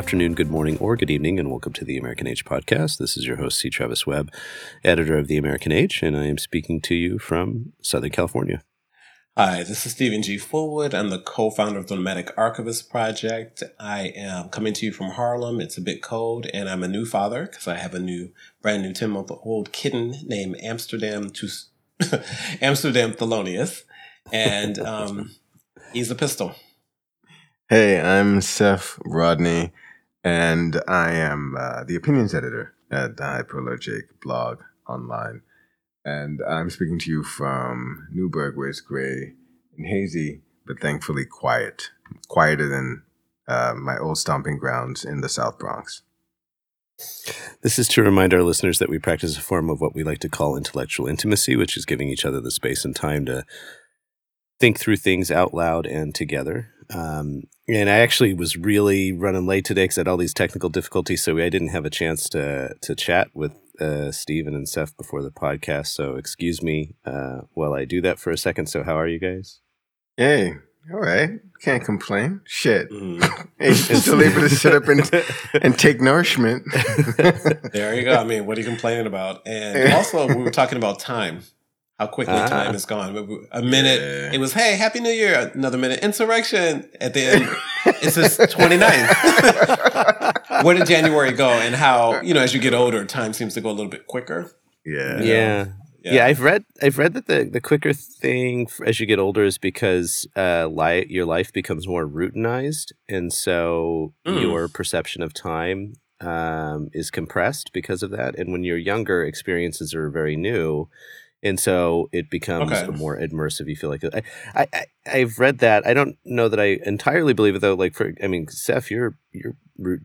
Good afternoon, good morning, or good evening, and welcome to the American Age podcast. This is your host, C. Travis Webb, editor of the American Age, and I am speaking to you from Southern California. Hi, this is Stephen G. Fullwood. I'm the co founder of the Nomadic Archivist Project. I am coming to you from Harlem. It's a bit cold, and I'm a new father because I have a new, brand new 10 month old kitten named Amsterdam to Amsterdam Thelonious, and um, he's a pistol. Hey, I'm Seph Rodney, and I am uh, the opinions editor at the Hyperallergic blog online. And I'm speaking to you from Newburgh, where it's gray and hazy, but thankfully quiet. Quieter than uh, my old stomping grounds in the South Bronx. This is to remind our listeners that we practice a form of what we like to call intellectual intimacy, which is giving each other the space and time to think through things out loud and together. Um, and I actually was really running late today because I had all these technical difficulties, so I didn't have a chance to to chat with uh, Stephen and Seph before the podcast. So excuse me uh, while I do that for a second. So how are you guys? Hey, all right. Can't complain. Shit. Mm. hey, still able to sit up and, and take nourishment. there you go. I mean, what are you complaining about? And also, we were talking about time how quickly uh-huh. time is gone. A minute, yeah. it was, hey, Happy New Year. Another minute, insurrection. At the end, it says 29th. Where did January go? And how, you know, as you get older, time seems to go a little bit quicker. Yeah. Yeah. Yeah. yeah. I've read I've read that the, the quicker thing as you get older is because uh, li- your life becomes more routinized, and so mm. your perception of time um, is compressed because of that. And when you're younger, experiences are very new, and so it becomes okay. more immersive. You feel like I, I, I have read that. I don't know that I entirely believe it though. Like for, I mean, Seph, your your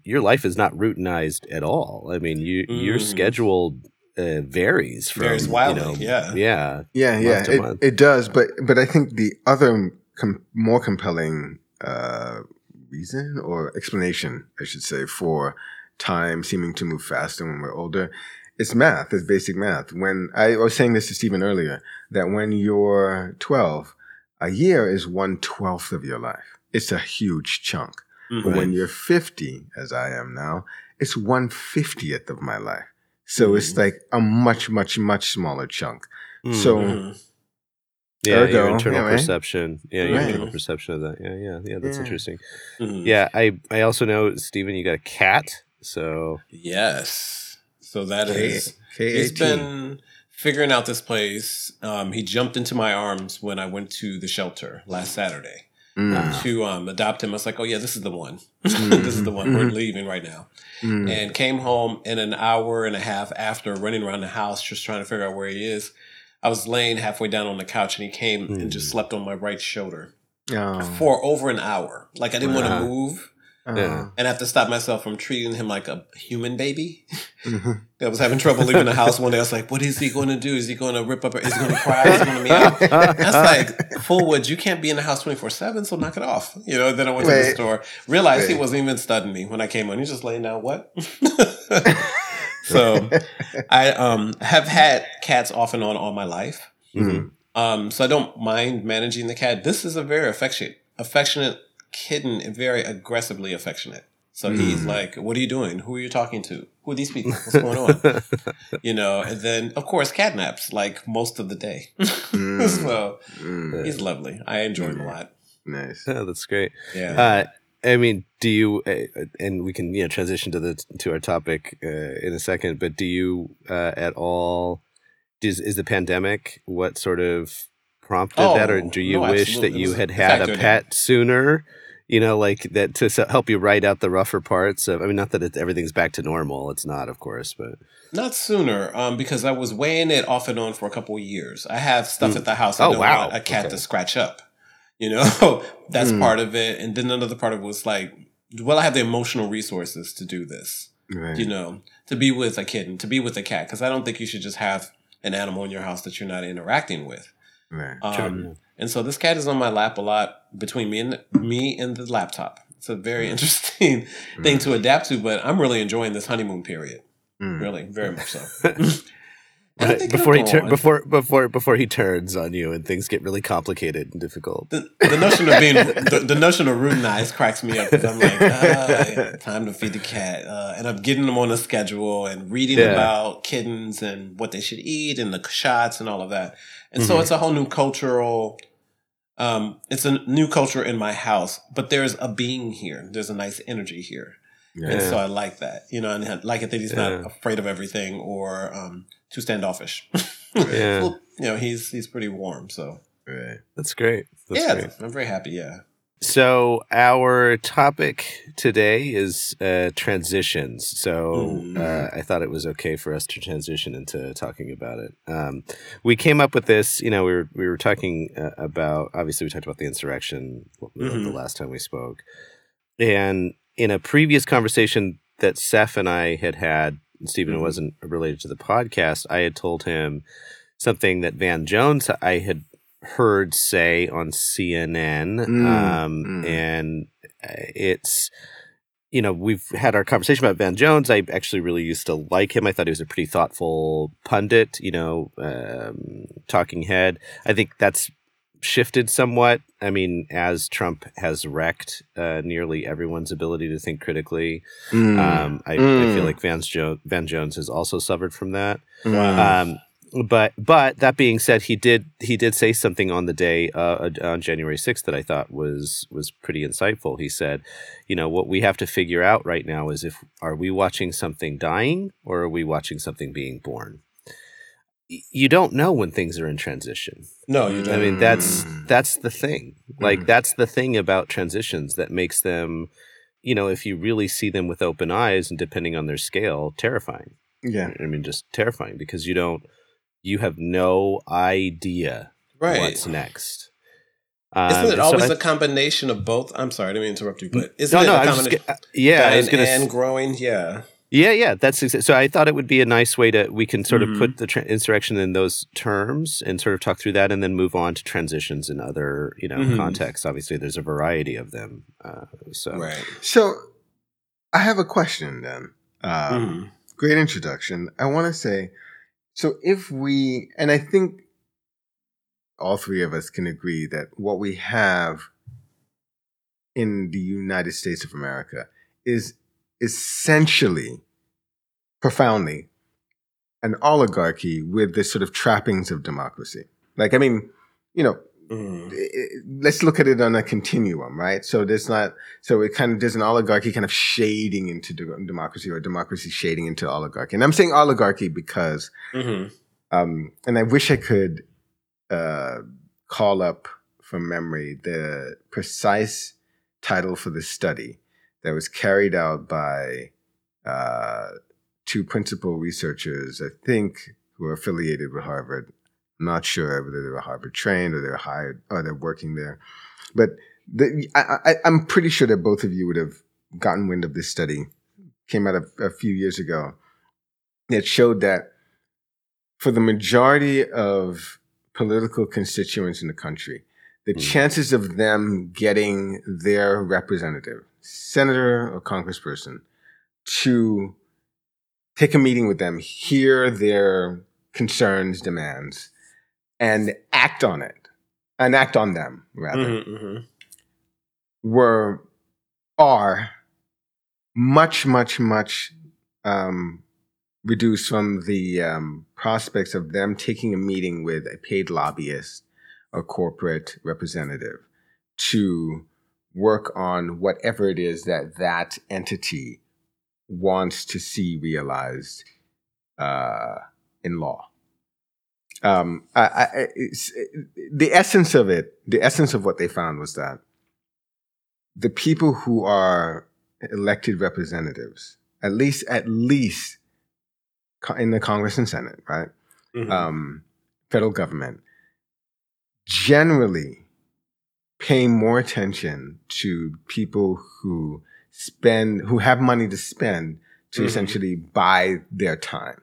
your life is not routinized at all. I mean, you mm. your schedule uh, varies from varies wildly. You know, yeah, yeah, yeah, yeah. It, it, does, but but I think the other com- more compelling uh, reason or explanation, I should say, for time seeming to move faster when we're older it's math. It's basic math. When I was saying this to Stephen earlier, that when you're 12, a year is one twelfth of your life. It's a huge chunk. Mm-hmm. But when you're 50, as I am now, it's one fiftieth of my life. So mm-hmm. it's like a much, much, much smaller chunk. Mm-hmm. So yeah, Ergo, your internal yeah, right? perception. Yeah, your right. internal perception of that. Yeah, yeah, yeah. That's yeah. interesting. Mm-hmm. Yeah, I I also know, Stephen, you got a cat. So yes, so that K- is K- he's been figuring out this place. Um, he jumped into my arms when I went to the shelter last Saturday mm. to um, adopt him. I was like, "Oh yeah, this is the one. Mm. this is the one. We're mm. leaving right now." Mm. And came home in an hour and a half after running around the house just trying to figure out where he is. I was laying halfway down on the couch and he came and just mm. slept on my right shoulder oh. for over an hour. Like I didn't want to move uh-huh. And I have to stop myself from treating him like a human baby. Mm-hmm. I was having trouble leaving the house one day. I was like, what is he going to do? Is he going to rip up? Is he going to cry? Is he going to meow? That's like, Fullwood, you can't be in the house 24 7, so knock it off. You know, then I went Wait. to the store, realized Wait. he wasn't even studying me when I came on. He's just laying down, what? so I um, have had cats off and on all my life. Mm-hmm. Um, so I don't mind managing the cat. This is a very affectionate, affectionate kitten and very aggressively affectionate. So mm. he's like, "What are you doing? Who are you talking to? Who are these people? What's going on?" you know, and then of course catnaps like most of the day. mm. so mm. he's lovely. I enjoy him a lot. Nice. Oh, that's great. Yeah. Uh, I mean, do you? Uh, and we can you know transition to the to our topic uh, in a second. But do you uh, at all? Is is the pandemic what sort of prompted oh, that, or do you no, wish that you had had a pet sooner? You know, like that to help you write out the rougher parts of. I mean, not that it, everything's back to normal. It's not, of course, but not sooner. Um, because I was weighing it off and on for a couple of years. I have stuff mm. at the house. I oh don't wow! Want a cat okay. to scratch up. You know, that's mm. part of it. And then another part of it was like, well, I have the emotional resources to do this. Right. You know, to be with a kitten, to be with a cat, because I don't think you should just have an animal in your house that you're not interacting with. Right. Um, and so this cat is on my lap a lot between me and the, me and the laptop. It's a very interesting mm. thing to adapt to, but I'm really enjoying this honeymoon period. Mm. Really, very much so. before he tur- before before before he turns on you and things get really complicated and difficult. The, the notion of being the, the, notion of routinized cracks me up because I'm like, uh, time to feed the cat, uh, and I'm getting them on a schedule and reading yeah. about kittens and what they should eat and the shots and all of that. And mm-hmm. so it's a whole new cultural. Um, it's a new culture in my house, but there's a being here. There's a nice energy here. Yeah. And so I like that, you know, and I like it that he's not afraid of everything or um, too standoffish. yeah, well, you know, he's he's pretty warm. So right. that's great. That's yeah, great. I'm very happy. Yeah. So our topic today is uh, transitions. So mm. uh, I thought it was okay for us to transition into talking about it. Um, we came up with this. You know, we were we were talking uh, about. Obviously, we talked about the insurrection mm-hmm. the last time we spoke, and in a previous conversation that Seph and I had had, Stephen mm-hmm. wasn't related to the podcast, I had told him something that Van Jones I had heard say on CNN. Mm, um, mm. And uh, it's, you know, we've had our conversation about Van Jones. I actually really used to like him. I thought he was a pretty thoughtful pundit, you know, um, talking head. I think that's shifted somewhat. I mean, as Trump has wrecked uh, nearly everyone's ability to think critically, mm. um, I. I, feel mm. like Van, jo- Van Jones has also suffered from that. Wow. But but that being said, he did he did say something on the day uh, on January sixth that I thought was was pretty insightful. He said, you know, what we have to figure out right now is if are we watching something dying or are we watching something being born? you don't know when things are in transition. No, you don't. I mean, that's mm. that's the thing. Like mm. that's the thing about transitions that makes them, you know, if you really see them with open eyes and depending on their scale, terrifying. Yeah. I mean, just terrifying because you don't you have no idea right. what's next. Um, isn't it always so I, a combination of both? I'm sorry, I didn't mean to interrupt you, but isn't no, it no, a combination? Just, yeah, I was gonna, and growing, yeah. Yeah, yeah, that's so. I thought it would be a nice way to we can sort mm-hmm. of put mm-hmm. the tra- insurrection in those terms and sort of talk through that, and then move on to transitions in other you know mm-hmm. contexts. Obviously, there's a variety of them. Uh, so, right. So, I have a question then. Uh, mm-hmm. Great introduction. I want to say, so if we, and I think all three of us can agree that what we have in the United States of America is essentially profoundly an oligarchy with the sort of trappings of democracy. Like, I mean, you know, mm. let's look at it on a continuum, right? So there's not, so it kind of, there's an oligarchy kind of shading into democracy or democracy shading into oligarchy. And I'm saying oligarchy because, mm-hmm. um, and I wish I could uh, call up from memory the precise title for the study that was carried out by uh, two principal researchers, I think, who are affiliated with Harvard. I'm not sure whether they were Harvard trained or they're hired or they're working there. But the, I, am pretty sure that both of you would have gotten wind of this study. Came out a, a few years ago. It showed that for the majority of political constituents in the country, the mm. chances of them getting their representative, senator or congressperson, to take a meeting with them, hear their concerns, demands, and act on it, and act on them rather, mm-hmm, mm-hmm. were are much, much, much um, reduced from the um, prospects of them taking a meeting with a paid lobbyist or corporate representative to work on whatever it is that that entity wants to see realized uh, in law. Um, I, I, the essence of it, the essence of what they found was that the people who are elected representatives, at least, at least in the Congress and Senate, right, mm-hmm. um, federal government, generally pay more attention to people who spend who have money to spend to mm-hmm. essentially buy their time.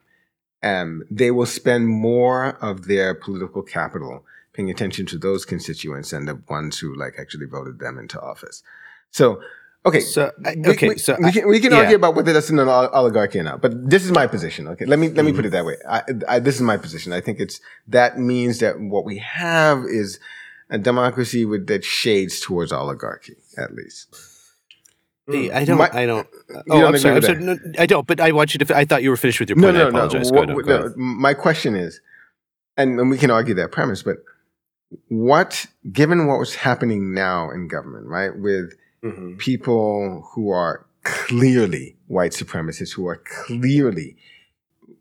And they will spend more of their political capital paying attention to those constituents and the ones who like actually voted them into office. So Okay, so okay, we, so we, can, we can argue about whether that's an oligarchy or not, but this is my position. Okay, let me let mm-hmm. me put it that way. I, I, this is my position. I think it's that means that what we have is a democracy with that shades towards oligarchy, at least. I don't. My, I don't. Oh, don't I'm sorry. I'm sorry no, I don't. But I want you to. I thought you were finished with your point. No, no, I apologize. No. What, ahead, no. My question is, and, and we can argue that premise, but what, given what was happening now in government, right, with mm-hmm. people who are clearly white supremacists, who are clearly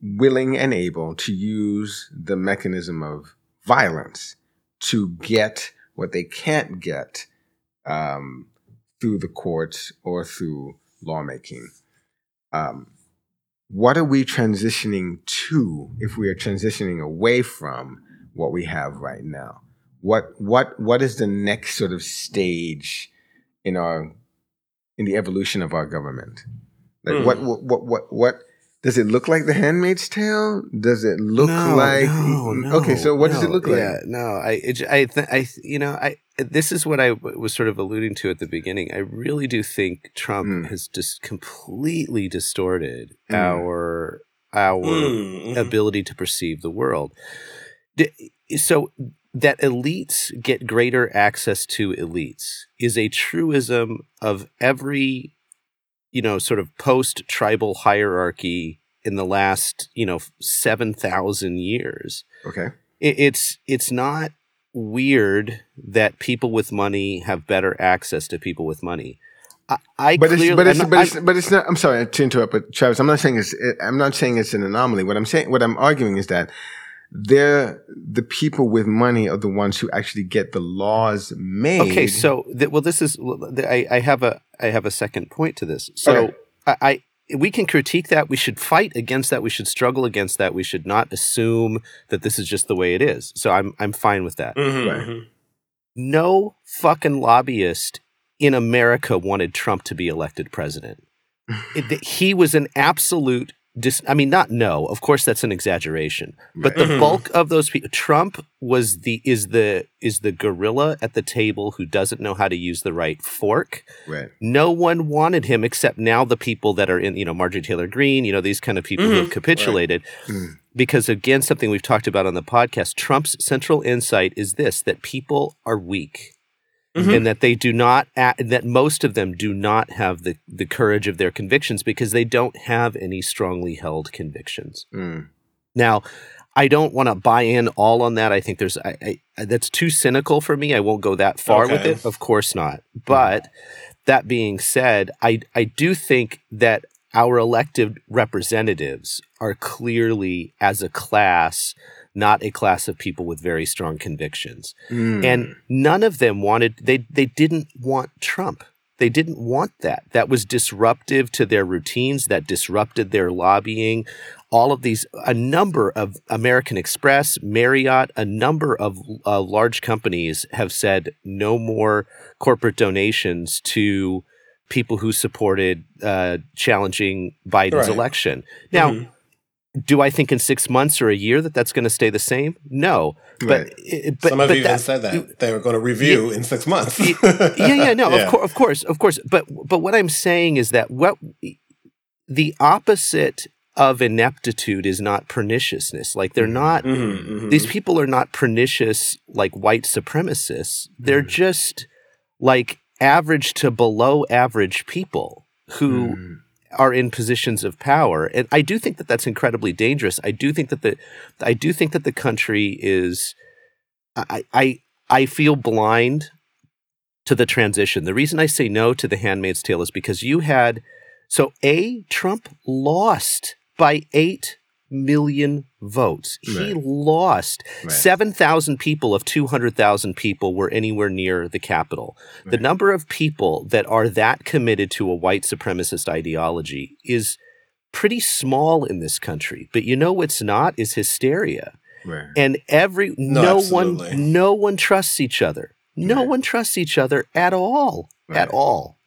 willing and able to use the mechanism of violence to get what they can't get um, through the courts or through lawmaking. Um, what are we transitioning to if we are transitioning away from what we have right now? What what what is the next sort of stage in our in the evolution of our government? Like mm. what, what what what what does it look like The Handmaid's Tale? Does it look no, like? No, no, okay, so what no, does it look like? Yeah, no, I, it, I, th- I, you know, I. This is what I w- was sort of alluding to at the beginning. I really do think Trump mm. has just completely distorted mm. our our mm. ability to perceive the world. So that elites get greater access to elites is a truism of every you know sort of post tribal hierarchy in the last you know 7000 years okay it, it's it's not weird that people with money have better access to people with money I, I but clearly, it's but it's, not, but, it's, but it's not. I'm sorry to interrupt, but Travis, I'm not saying it's. I'm not saying it's an anomaly. What I'm saying, what I'm arguing is that they're the people with money are the ones who actually get the laws made. Okay, so th- well, this is I, I, have a I have a second point to this. So okay. I, I we can critique that. We should fight against that. We should struggle against that. We should not assume that this is just the way it is. So I'm I'm fine with that. Mm-hmm, right. mm-hmm. No fucking lobbyist in America wanted Trump to be elected president. it, he was an absolute dis- I mean, not no. Of course, that's an exaggeration. But the mm-hmm. bulk of those people, Trump was the is the is the gorilla at the table who doesn't know how to use the right fork. Right. No one wanted him except now the people that are in, you know, Marjorie Taylor Greene, you know, these kind of people mm-hmm. who have mm-hmm. capitulated. Right. Mm. Because again, something we've talked about on the podcast, Trump's central insight is this: that people are weak mm-hmm. and that they do not that most of them do not have the the courage of their convictions because they don't have any strongly held convictions. Mm. Now, I don't want to buy in all on that. I think there's I, I, that's too cynical for me. I won't go that far okay. with it. Of course not. But mm. that being said, I I do think that our elected representatives are clearly as a class not a class of people with very strong convictions. Mm. And none of them wanted, they, they didn't want Trump. They didn't want that. That was disruptive to their routines, that disrupted their lobbying. All of these, a number of American Express, Marriott, a number of uh, large companies have said no more corporate donations to people who supported uh, challenging Biden's right. election. Now, mm-hmm do I think in six months or a year that that's going to stay the same? No, but, right. but some of but you that, even said that they were going to review yeah, in six months. yeah, yeah, no, yeah. of course, of course, of course. But but what I'm saying is that what the opposite of ineptitude is not perniciousness. Like they're not; mm-hmm, mm-hmm. these people are not pernicious like white supremacists. They're mm. just like average to below average people who. Are in positions of power. And I do think that that's incredibly dangerous. I do think that the I do think that the country is I I I feel blind to the transition. The reason I say no to the handmaid's tale is because you had so a Trump lost by 8 million votes. Right. He lost. Right. 7,000 people of 200,000 people were anywhere near the Capitol. Right. The number of people that are that committed to a white supremacist ideology is pretty small in this country. But you know what's not is hysteria. And every no, no one no one trusts each other. No one trusts each other at all. At all.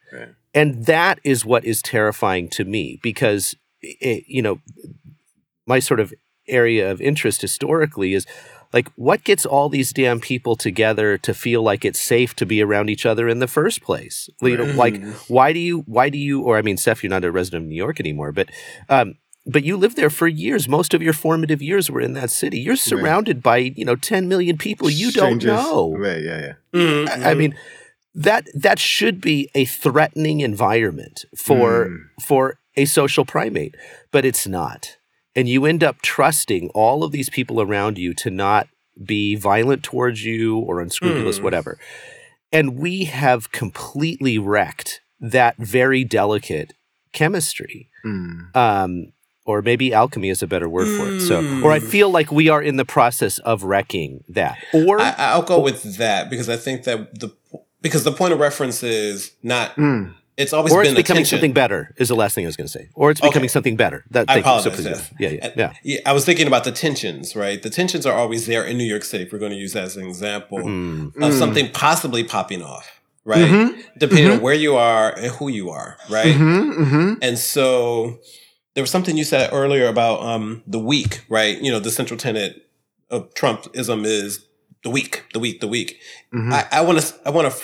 And that is what is terrifying to me because it, you know my sort of area of interest historically is like what gets all these damn people together to feel like it's safe to be around each other in the first place? You know, like why do you why do you or i mean Seph you're not a resident of new york anymore but um but you lived there for years. Most of your formative years were in that city. You're surrounded right. by you know 10 million people you Strangers. don't know. Right yeah yeah. Mm-hmm. I, I, mean that that should be a threatening environment for mm. for a social primate but it's not and you end up trusting all of these people around you to not be violent towards you or unscrupulous, mm. whatever. And we have completely wrecked that very delicate chemistry. Mm. Um, or maybe alchemy is a better word mm. for it. So, or I hmm. feel like we are in the process of wrecking that. Or I, will go with that because I think that the because the point of reference is not hmm it's always or it's been becoming something better is the last thing I was going to say, or it's becoming okay. something better. That I apologize. So yes. Yeah, yeah, yeah, yeah. I was thinking about the tensions, right? The tensions are always there in New York City. If we're going to use that as an example mm. of mm. something possibly popping off, right? Mm-hmm. Depending mm-hmm. on where you are and who you are, right? Mm-hmm. mm-hmm. And so there was something you said earlier about um, the weak, right? You know, the central tenet of Trumpism is the weak, the weak, the weak. Mm-hmm. I want to, I want to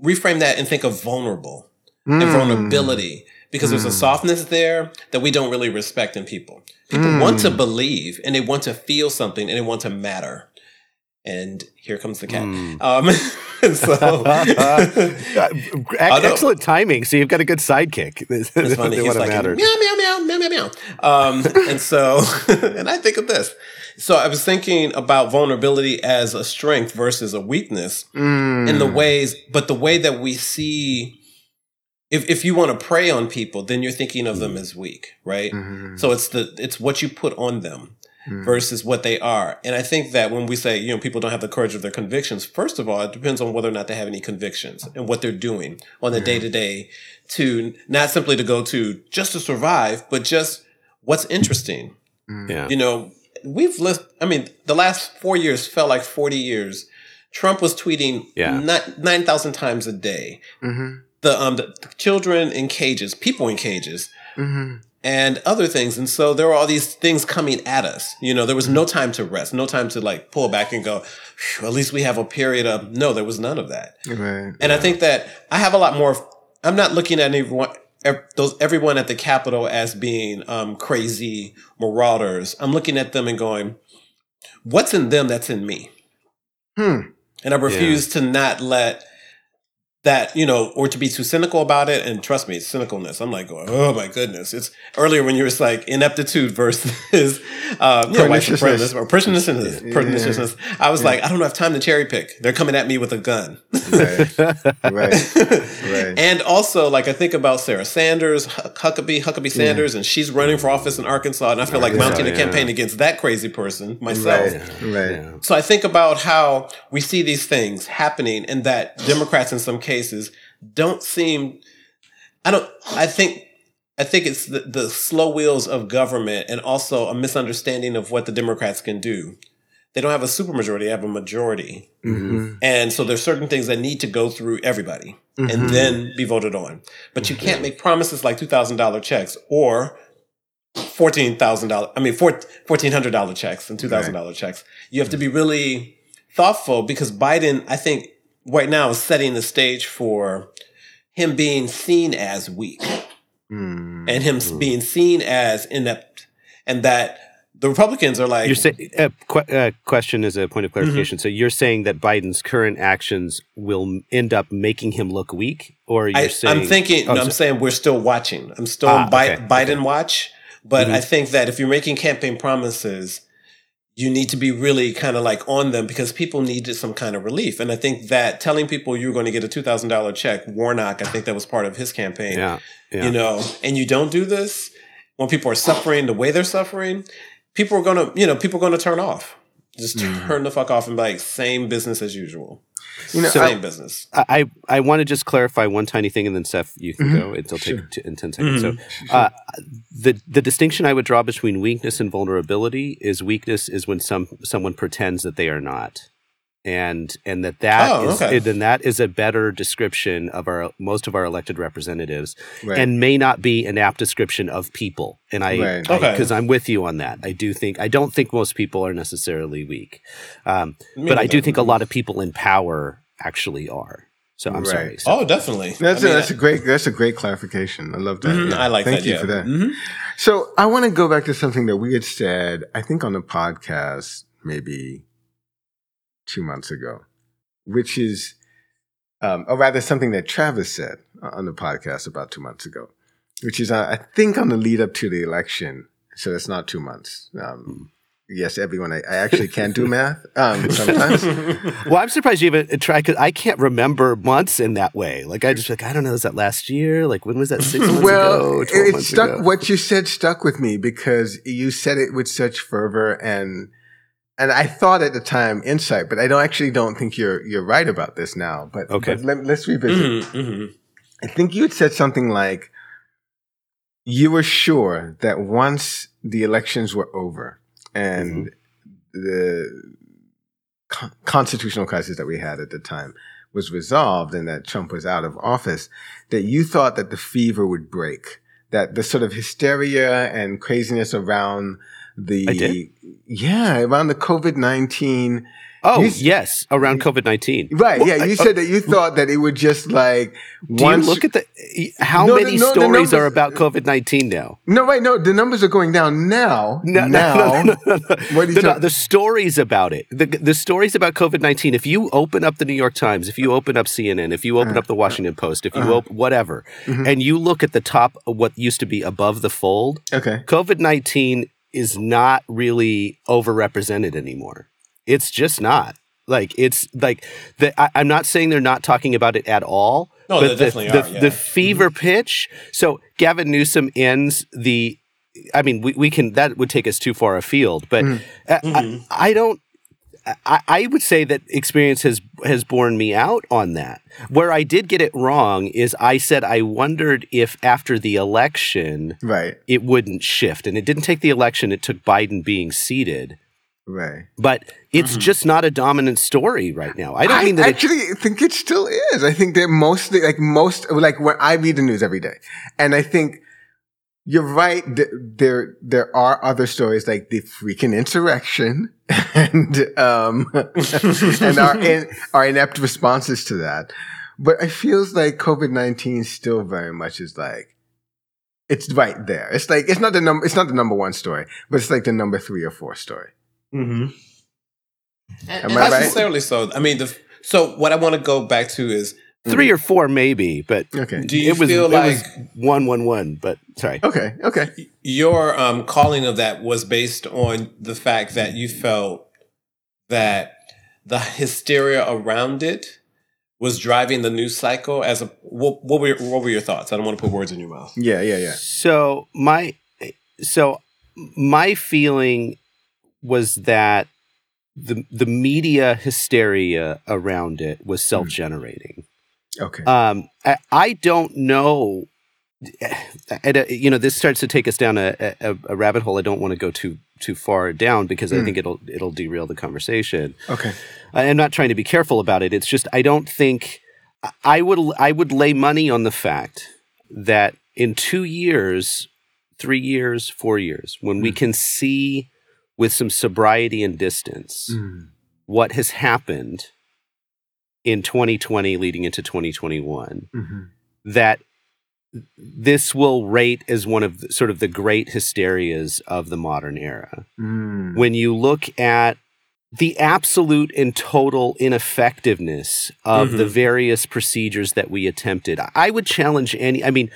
reframe that and think of vulnerable mm. and vulnerability because mm. there's a mm. softness there that we don't really respect in people. People mm. want to believe and they want to feel something and they want to matter. And here comes the cat. Um, so, excellent timing. So you've got a good sidekick. It's funny. He's like meow meow meow meow meow meow. Um, and so, and I think of this. So I was thinking about vulnerability as a strength versus a weakness mm. in the ways, but the way that we see if if you want to prey on people, then you're thinking of them mm-hmm. as weak, right? Mm-hmm. So it's the it's what you put on them mm-hmm. versus what they are. And I think that when we say, you know, people don't have the courage of their convictions, first of all, it depends on whether or not they have any convictions and what they're doing on the day to day to not simply to go to just to survive, but just what's interesting. Mm. Yeah. You know, we've lived I mean, the last 4 years felt like 40 years. Trump was tweeting yeah. 9,000 times a day. Mm-hmm the um the, children in cages, people in cages, mm-hmm. and other things. And so there were all these things coming at us. You know, there was no time to rest, no time to like pull back and go. At least we have a period of no. There was none of that. Right. And I think that I have a lot more. I'm not looking at everyone. Those everyone at the Capitol as being um, crazy marauders. I'm looking at them and going, "What's in them that's in me?" Hmm. And I refuse yeah. to not let that you know or to be too cynical about it and trust me it's cynicalness. I'm like going oh my goodness. It's earlier when you were like ineptitude versus uh you know, white supremacists or perniciousness perniciousness i was yeah. like i don't have time to cherry pick. They're coming at me with a gun. Right. Right. Right. And also like i think about sarah sanders huckabee huckabee sanders yeah. and she's running for office in arkansas and i feel like mounting a campaign against that crazy person myself. Right, right. so i think about how we see these things happening and that democrats in some cases cases don't seem I don't I think I think it's the, the slow wheels of government and also a misunderstanding of what the Democrats can do. They don't have a supermajority, they have a majority. Mm-hmm. And so there's certain things that need to go through everybody mm-hmm. and then be voted on. But you can't make promises like $2,000 checks or $14,000, I mean, $1,400 checks and $2,000 right. checks. You have to be really thoughtful because Biden, I think, right now is setting the stage for him being seen as weak mm. and him mm. being seen as inept and that the Republicans are like. You're saying uh, qu- uh, question is a point of clarification. Mm-hmm. So you're saying that Biden's current actions will end up making him look weak, or you're I, saying I'm thinking. Oh, no, I'm saying we're still watching. I'm still ah, on Bi- okay. Biden okay. watch, but mm-hmm. I think that if you're making campaign promises, you need to be really kind of like on them because people needed some kind of relief. And I think that telling people you're going to get a $2,000 check, Warnock, I think that was part of his campaign, yeah, yeah. you know, and you don't do this when people are suffering the way they're suffering, people are going to, you know, people are going to turn off. Just mm-hmm. turn the fuck off and be like, same business as usual. You know, same I, business. I, I want to just clarify one tiny thing, and then Seph, you can mm-hmm. go. It'll sure. take in ten seconds. Mm-hmm. So, uh, the the distinction I would draw between weakness and vulnerability is weakness is when some someone pretends that they are not, and and that that oh, is, okay. then that is a better description of our most of our elected representatives right. and may not be an apt description of people and i right. okay because i'm with you on that i do think i don't think most people are necessarily weak um, but i do think a lot of people in power actually are so I'm right. sorry. So. Oh, definitely. That's I mean, a, that's a great that's a great clarification. I love that. Mm-hmm, yeah. I like Thank that. Thank you yeah. for that. Mm-hmm. So I want to go back to something that we had said. I think on the podcast maybe two months ago, which is, um, or rather, something that Travis said on the podcast about two months ago, which is, uh, I think, on the lead up to the election. So it's not two months. Um, yes, everyone. I, I, actually can do math um, sometimes. well, I'm surprised you even tried because I can't remember months in that way. Like I just like I don't know. Is that last year? Like when was that? Six months well, ago? Well, it stuck. Ago? What you said stuck with me because you said it with such fervor and and I thought at the time insight, but I don't actually don't think you're you're right about this now. But okay, but let, us revisit. Mm-hmm, mm-hmm. I think you had said something like you were sure that once the elections were over and mm-hmm. the con- constitutional crisis that we had at the time was resolved and that Trump was out of office, that you thought that the fever would break, that the sort of hysteria and craziness around the yeah around the COVID nineteen Oh you, yes, around COVID nineteen. Right. Yeah, you said uh, that you thought that it would just like. Do you look at the how no, many no, stories numbers, are about COVID nineteen now? No, right. No, the numbers are going down now. No, now, no, no, What are you the, the stories about it, the the stories about COVID nineteen. If you open up the New York Times, if you open up CNN, if you open uh, up the Washington Post, if you uh, open whatever, mm-hmm. and you look at the top of what used to be above the fold, okay, COVID nineteen is not really overrepresented anymore. It's just not. Like it's like the, I, am not saying they're not talking about it at all. No, but the, definitely the, are. Yeah. the fever mm-hmm. pitch. So Gavin Newsom ends the. I mean, we, we can that would take us too far afield, but mm-hmm. I, I, mm-hmm. I don't I, I, would say that experience has has borne me out on that. Where I did get it wrong is I said I wondered if after the election, right, it wouldn't shift, and it didn't take the election; it took Biden being seated. Right. But it's mm-hmm. just not a dominant story right now. I don't I mean that. Actually, it, think it still is. I think they're mostly like most like when I read the news every day, and I think you're right. There, there are other stories like the freaking insurrection and, um, and our, in, our inept responses to that. But it feels like COVID-19 still very much is like, it's right there. It's like, it's not the number, it's not the number one story, but it's like the number three or four story. Mm-hmm. Am I right? necessarily so. I mean, the, so what I want to go back to is three or four maybe, but okay. Do you it was, feel like was one one one? But sorry. Okay. Okay. Your um, calling of that was based on the fact that you felt that the hysteria around it was driving the news cycle. As a what, what were your, what were your thoughts? I don't want to put words in your mouth. Yeah. Yeah. Yeah. So my so my feeling was that the the media hysteria around it was hmm. self generating. Okay. Um, I, I don't know. Uh, you know, this starts to take us down a, a, a rabbit hole. I don't want to go too too far down because mm. I hmm. think it'll it'll derail the conversation. Okay. I'm not trying to be careful about it. It's just I don't think I would I would lay money on the fact that in two years, three years, four years, when mm. we hmm. can see with some sobriety and distance mm. what has happened in 2020 leading into 2021 mm-hmm. that this will rate as one of the, sort of the great hysterias of the modern era. Mm. When you look at the absolute and total ineffectiveness of mm-hmm. the various procedures that we attempted, I would challenge any, I mean,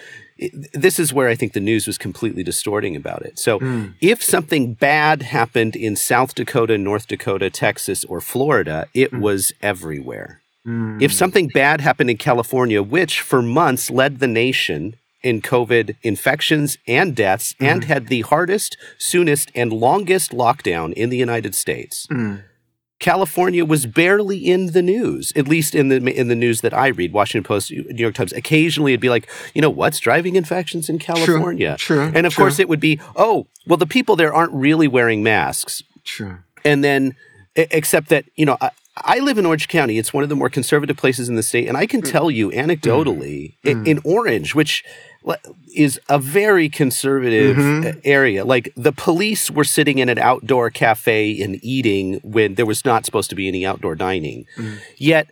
this is where I think the news was completely distorting about it. So, mm. if something bad happened in South Dakota, North Dakota, Texas, or Florida, it mm. was everywhere. Mm. If something bad happened in California, which for months led the nation in COVID infections and deaths mm. and had the hardest, soonest, and longest lockdown in the United States. Mm. California was barely in the news, at least in the in the news that I read, Washington Post, New York Times. Occasionally, it'd be like, you know, what's driving infections in California? True. true and of true. course, it would be, oh, well, the people there aren't really wearing masks. True. And then, except that you know, I live in Orange County. It's one of the more conservative places in the state, and I can mm. tell you anecdotally, mm. in, in Orange, which is a very conservative mm-hmm. area. Like the police were sitting in an outdoor cafe and eating when there was not supposed to be any outdoor dining. Mm. Yet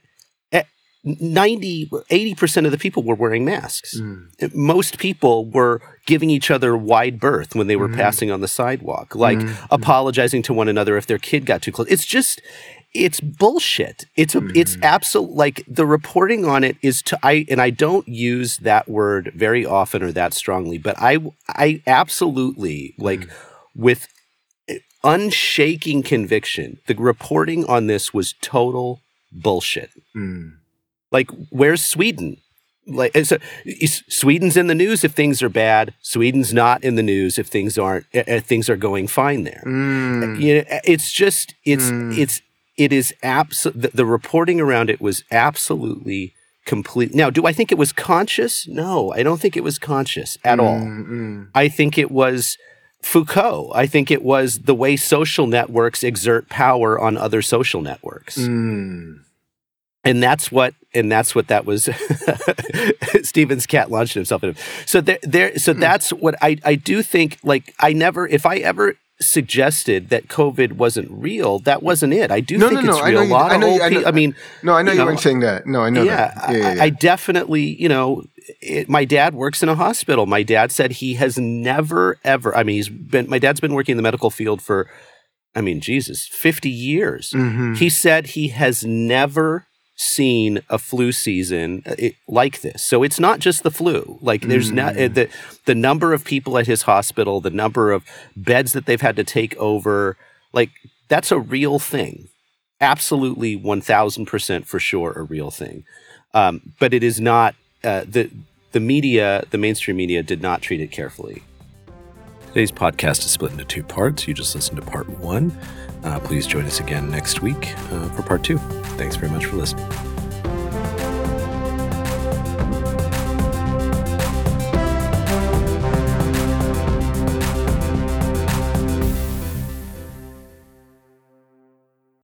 90 80% of the people were wearing masks. Mm. Most people were giving each other wide berth when they were mm. passing on the sidewalk, like mm. apologizing to one another if their kid got too close. It's just it's bullshit. It's a, mm. it's mm-hmm. absolute like the reporting on it is to I and I don't use that word very often or that strongly, but I I absolutely like mm. with unshaking conviction, the reporting on this was total bullshit. Mm. Like where's Sweden? Like so, Sweden's in the news if things are bad. Sweden's not in the news if things aren't if things are going fine there. Mm. You know, it's just it's mm. it's it is absolute. The, the reporting around it was absolutely complete. Now, do I think it was conscious? No, I don't think it was conscious at mm, all. Mm. I think it was Foucault. I think it was the way social networks exert power on other social networks. Mm. And that's what, and that's what that was. Stephen's cat launched himself in him. So there, there. So mm. that's what I, I do think. Like I never, if I ever suggested that COVID wasn't real, that wasn't it. I do no, think no, it's no. real. I know, you, a lot I know, of old people. I mean, no, I know you, you weren't saying that. No, I know. Yeah, yeah, yeah, yeah. I, I, definitely, you know, it, my dad works in a hospital. My dad said he has never, ever. I mean, he's been. My dad's been working in the medical field for, I mean, Jesus, fifty years. Mm-hmm. He said he has never seen a flu season uh, like this. So it's not just the flu. Like there's mm. not the the number of people at his hospital, the number of beds that they've had to take over, like that's a real thing. Absolutely 1000% for sure a real thing. Um, but it is not uh, the the media, the mainstream media did not treat it carefully. Today's podcast is split into two parts. You just listened to part 1 please join us again next week uh, for part two. Thanks very much for listening.